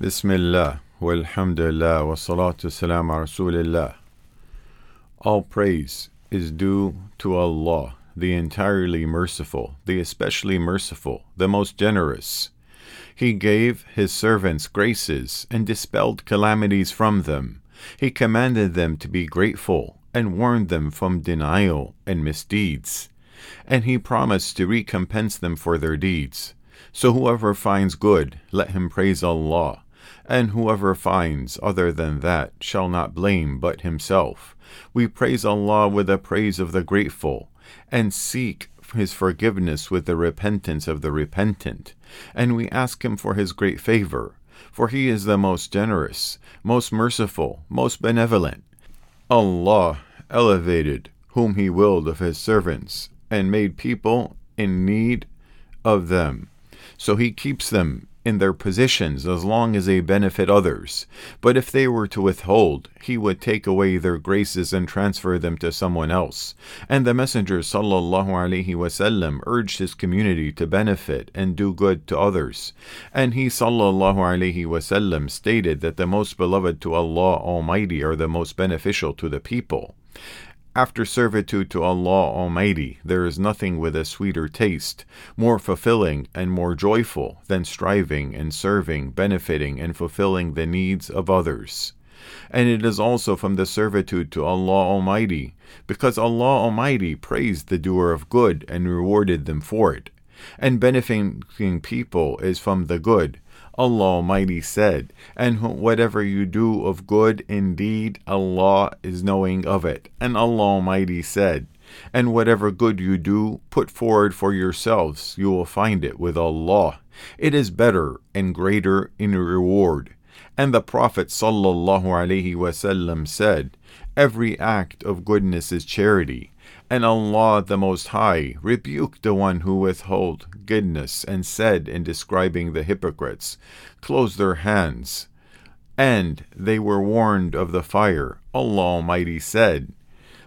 Bismillah, walhamdulillah, wa salatu salam rasulillah. All praise is due to Allah, the entirely merciful, the especially merciful, the most generous. He gave His servants graces and dispelled calamities from them. He commanded them to be grateful and warned them from denial and misdeeds. And He promised to recompense them for their deeds. So whoever finds good, let him praise Allah and whoever finds other than that shall not blame but himself. We praise Allah with the praise of the grateful, and seek his forgiveness with the repentance of the repentant, and we ask him for his great favor, for he is the most generous, most merciful, most benevolent. Allah elevated whom he willed of his servants, and made people in need of them. So he keeps them in their positions as long as they benefit others. But if they were to withhold, he would take away their graces and transfer them to someone else. And the Messenger wasallam urged his community to benefit and do good to others. And he wasallam stated that the most beloved to Allah Almighty are the most beneficial to the people. After servitude to Allah Almighty, there is nothing with a sweeter taste, more fulfilling and more joyful than striving and serving, benefiting and fulfilling the needs of others. And it is also from the servitude to Allah Almighty, because Allah Almighty praised the doer of good and rewarded them for it. And benefiting people is from the good, Allah Almighty said, And whatever you do of good, indeed Allah is knowing of it. And Allah Almighty said, And whatever good you do, put forward for yourselves, you will find it with Allah. It is better and greater in reward. And the Prophet sallallahu alaihi wasallam said, Every act of goodness is charity, and Allah the Most High rebuked the one who withhold goodness and said in describing the hypocrites, Close their hands. And they were warned of the fire. Allah Almighty said,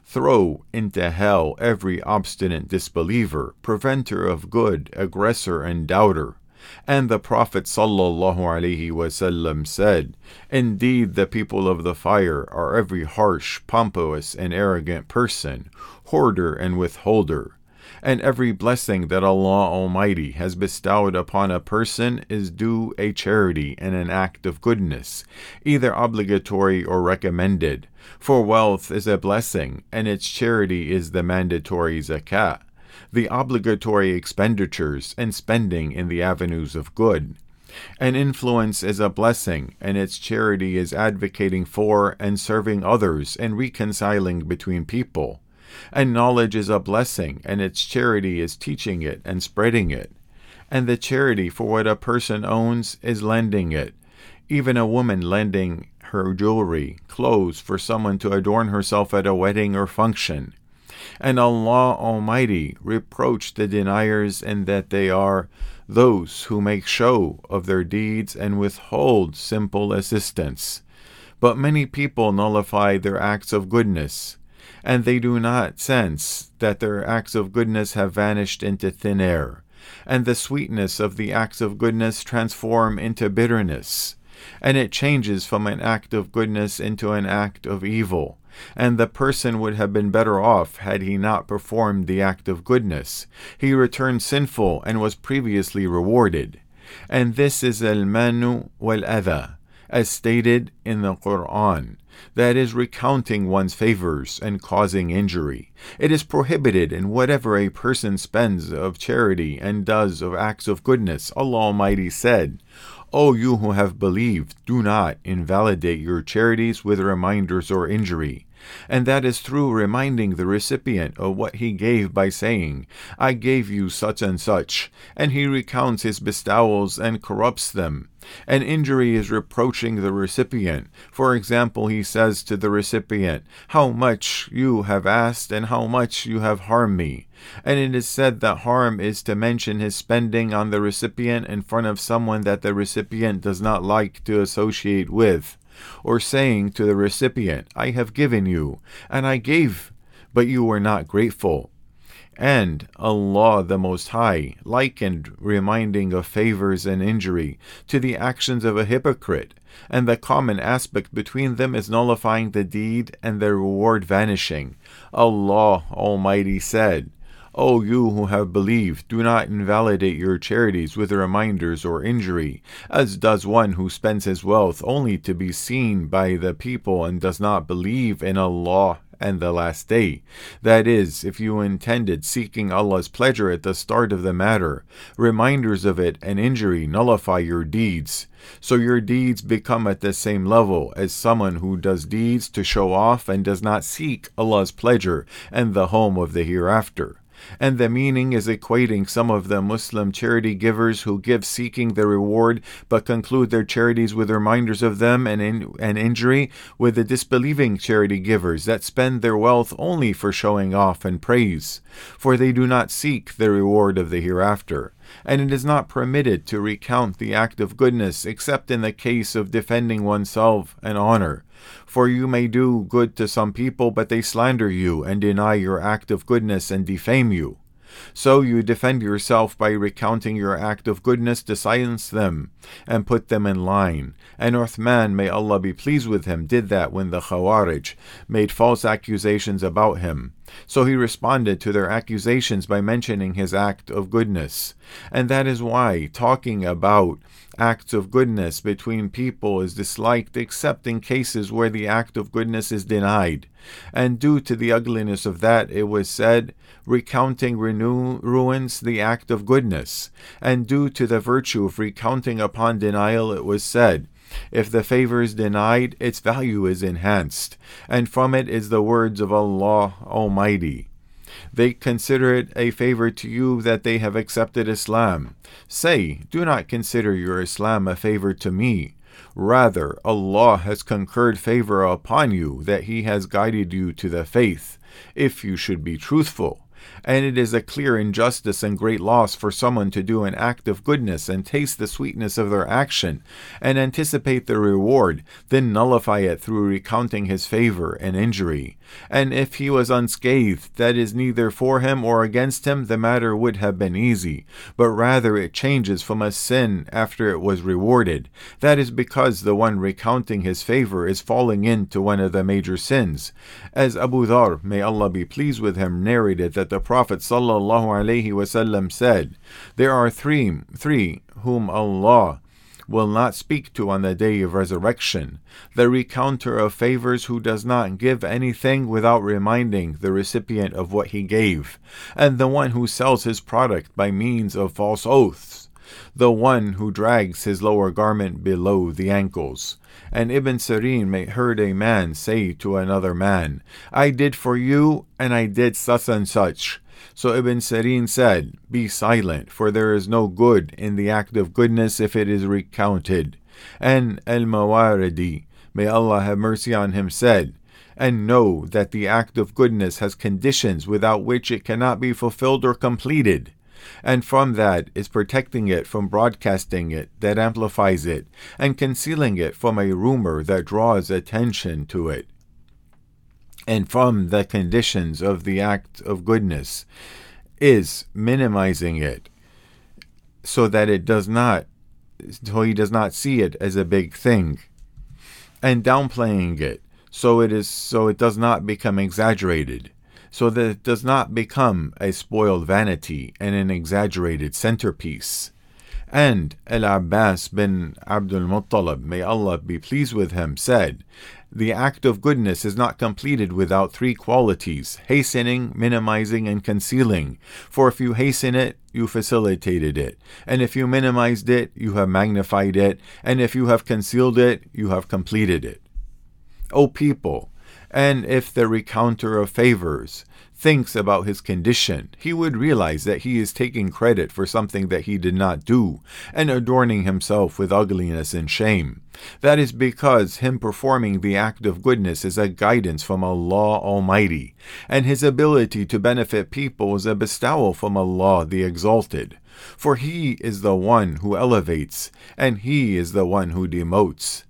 Throw into hell every obstinate disbeliever, preventer of good, aggressor, and doubter. And the Prophet ﷺ said, Indeed, the people of the fire are every harsh, pompous, and arrogant person, hoarder and withholder. And every blessing that Allah Almighty has bestowed upon a person is due a charity and an act of goodness, either obligatory or recommended. For wealth is a blessing, and its charity is the mandatory zakat the obligatory expenditures and spending in the avenues of good. And influence is a blessing, and its charity is advocating for and serving others and reconciling between people. And knowledge is a blessing, and its charity is teaching it and spreading it. And the charity for what a person owns is lending it. Even a woman lending her jewelry, clothes for someone to adorn herself at a wedding or function and Allah Almighty reproached the deniers in that they are those who make show of their deeds and withhold simple assistance. But many people nullify their acts of goodness, and they do not sense that their acts of goodness have vanished into thin air, and the sweetness of the acts of goodness transform into bitterness, and it changes from an act of goodness into an act of evil and the person would have been better off had he not performed the act of goodness. He returned sinful and was previously rewarded. And this is al manu wal adha, as stated in the Quran. That is recounting one's favors and causing injury. It is prohibited in whatever a person spends of charity and does of acts of goodness. Allah Almighty said, O you who have believed, do not invalidate your charities with reminders or injury. And that is through reminding the recipient of what he gave by saying, I gave you such and such, and he recounts his bestowals and corrupts them. An injury is reproaching the recipient. For example, he says to the recipient, How much you have asked and how much you have harmed me. And it is said that harm is to mention his spending on the recipient in front of someone that the recipient does not like to associate with, or saying to the recipient, I have given you, and I gave, but you were not grateful. and Allah the Most High likened reminding of favors and injury to the actions of a hypocrite, and the common aspect between them is nullifying the deed and the reward vanishing. Allah Almighty said, O you who have believed, do not invalidate your charities with reminders or injury, as does one who spends his wealth only to be seen by the people and does not believe in Allah and the last day. That is, if you intended seeking Allah's pleasure at the start of the matter, reminders of it and injury nullify your deeds. So your deeds become at the same level as someone who does deeds to show off and does not seek Allah's pleasure and the home of the hereafter and the meaning is equating some of the Muslim charity givers who give seeking the reward but conclude their charities with reminders of them and, in, and injury with the disbelieving charity givers that spend their wealth only for showing off and praise, for they do not seek the reward of the hereafter and it is not permitted to recount the act of goodness except in the case of defending oneself and honor. For you may do good to some people, but they slander you and deny your act of goodness and defame you. So you defend yourself by recounting your act of goodness to silence them and put them in line. And Uthman, may Allah be pleased with him, did that when the Khawarij made false accusations about him. So he responded to their accusations by mentioning his act of goodness. And that is why talking about acts of goodness between people is disliked except in cases where the act of goodness is denied. And due to the ugliness of that, it was said, recounting renew, ruins the act of goodness. And due to the virtue of recounting upon denial, it was said, if the favor is denied, its value is enhanced, and from it is the words of Allah Almighty. They consider it a favor to you that they have accepted Islam. Say, do not consider your Islam a favor to me. Rather, Allah has conferred favor upon you that He has guided you to the faith, if you should be truthful and it is a clear injustice and great loss for someone to do an act of goodness and taste the sweetness of their action and anticipate the reward, then nullify it through recounting his favor and injury. And if he was unscathed, that is neither for him or against him, the matter would have been easy, but rather it changes from a sin after it was rewarded. That is because the one recounting his favor is falling into one of the major sins. As Abu Dhar, may Allah be pleased with him, narrated that the Prophet ﷺ said, There are three, three whom Allah will not speak to on the day of resurrection the recounter of favors who does not give anything without reminding the recipient of what he gave, and the one who sells his product by means of false oaths, the one who drags his lower garment below the ankles. And Ibn Sirin may heard a man say to another man, I did for you, and I did such and such. So Ibn Sirin said, Be silent, for there is no good in the act of goodness if it is recounted. And Al Mawardi, may Allah have mercy on him, said, and know that the act of goodness has conditions without which it cannot be fulfilled or completed. And from that is protecting it from broadcasting it that amplifies it, and concealing it from a rumor that draws attention to it and from the conditions of the act of goodness is minimizing it so that it does not so he does not see it as a big thing and downplaying it so it is so it does not become exaggerated so that it does not become a spoiled vanity and an exaggerated centerpiece. And Al Abbas bin Abdul Muttalib, may Allah be pleased with him, said, The act of goodness is not completed without three qualities hastening, minimizing, and concealing. For if you hasten it, you facilitated it. And if you minimized it, you have magnified it. And if you have concealed it, you have completed it. O people, and if the recounter of favors thinks about his condition, he would realize that he is taking credit for something that he did not do and adorning himself with ugliness and shame. That is because him performing the act of goodness is a guidance from Allah Almighty, and his ability to benefit people is a bestowal from Allah the Exalted. For he is the one who elevates, and he is the one who demotes.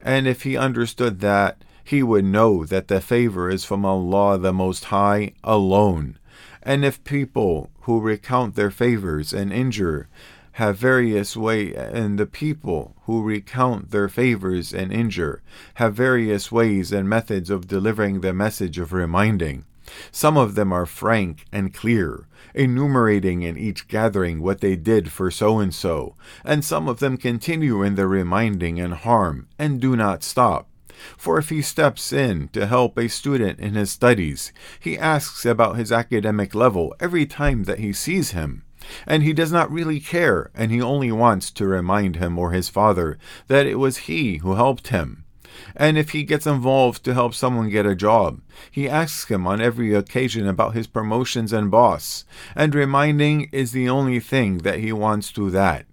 And if he understood that, he would know that the favor is from Allah the Most High alone, And if people who recount their favors and injure have various way and the people who recount their favors and injure have various ways and methods of delivering the message of reminding some of them are frank and clear, enumerating in each gathering what they did for so and so, and some of them continue in their reminding and harm, and do not stop. For if he steps in to help a student in his studies, he asks about his academic level every time that he sees him. And he does not really care, and he only wants to remind him or his father that it was he who helped him. And if he gets involved to help someone get a job, he asks him on every occasion about his promotions and boss, and reminding is the only thing that he wants to that.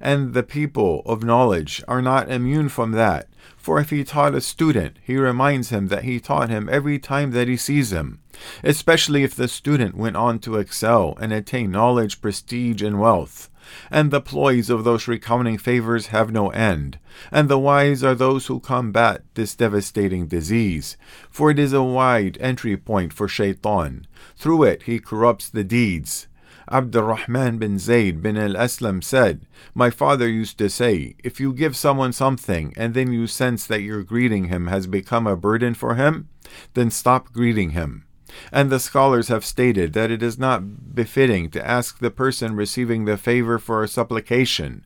And the people of knowledge are not immune from that, for if he taught a student, he reminds him that he taught him every time that he sees him, especially if the student went on to excel and attain knowledge, prestige, and wealth. And the ploys of those recounting favors have no end, and the wise are those who combat this devastating disease, for it is a wide entry point for Shaitan. Through it he corrupts the deeds, Abdurrahman bin Zayd bin al Aslam said, My father used to say, if you give someone something and then you sense that your greeting him has become a burden for him, then stop greeting him. And the scholars have stated that it is not befitting to ask the person receiving the favor for a supplication,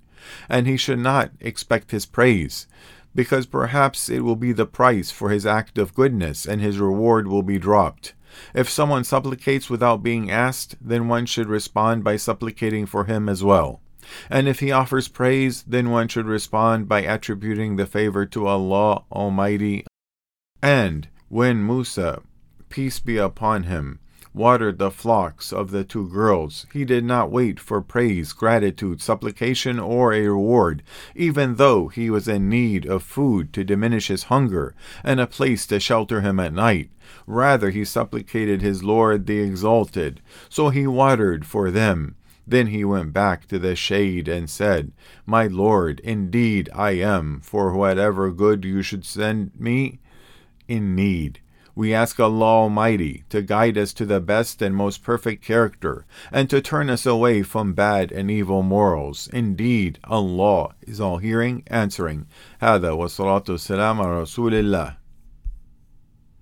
and he should not expect his praise, because perhaps it will be the price for his act of goodness, and his reward will be dropped. If someone supplicates without being asked, then one should respond by supplicating for him as well. And if he offers praise, then one should respond by attributing the favor to Allah Almighty. And when Musa, peace be upon him, watered the flocks of the two girls. He did not wait for praise, gratitude, supplication, or a reward, even though he was in need of food to diminish his hunger and a place to shelter him at night. Rather, he supplicated his Lord the Exalted, so he watered for them. Then he went back to the shade and said, My Lord, indeed I am, for whatever good you should send me, in need. We ask Allah Almighty to guide us to the best and most perfect character, and to turn us away from bad and evil morals. Indeed, Allah is all hearing, answering. هذا والصلاة والسلام على رسول الله